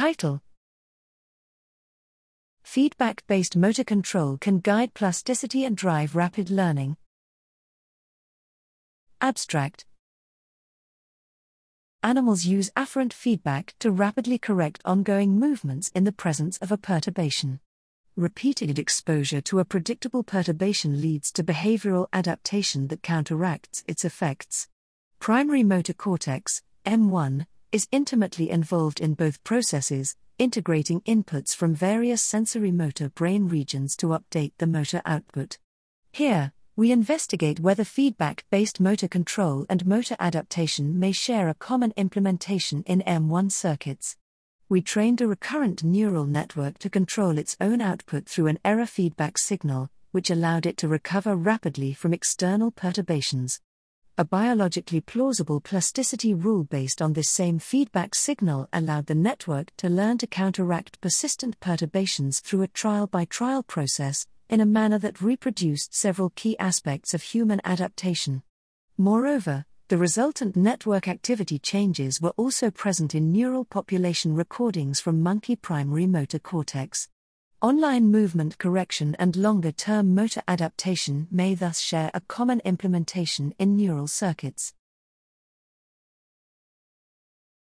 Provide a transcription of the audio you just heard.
Title Feedback based motor control can guide plasticity and drive rapid learning. Abstract Animals use afferent feedback to rapidly correct ongoing movements in the presence of a perturbation. Repeated exposure to a predictable perturbation leads to behavioral adaptation that counteracts its effects. Primary motor cortex, M1, is intimately involved in both processes, integrating inputs from various sensorimotor brain regions to update the motor output. Here, we investigate whether feedback based motor control and motor adaptation may share a common implementation in M1 circuits. We trained a recurrent neural network to control its own output through an error feedback signal, which allowed it to recover rapidly from external perturbations. A biologically plausible plasticity rule based on this same feedback signal allowed the network to learn to counteract persistent perturbations through a trial by trial process, in a manner that reproduced several key aspects of human adaptation. Moreover, the resultant network activity changes were also present in neural population recordings from monkey primary motor cortex. Online movement correction and longer term motor adaptation may thus share a common implementation in neural circuits.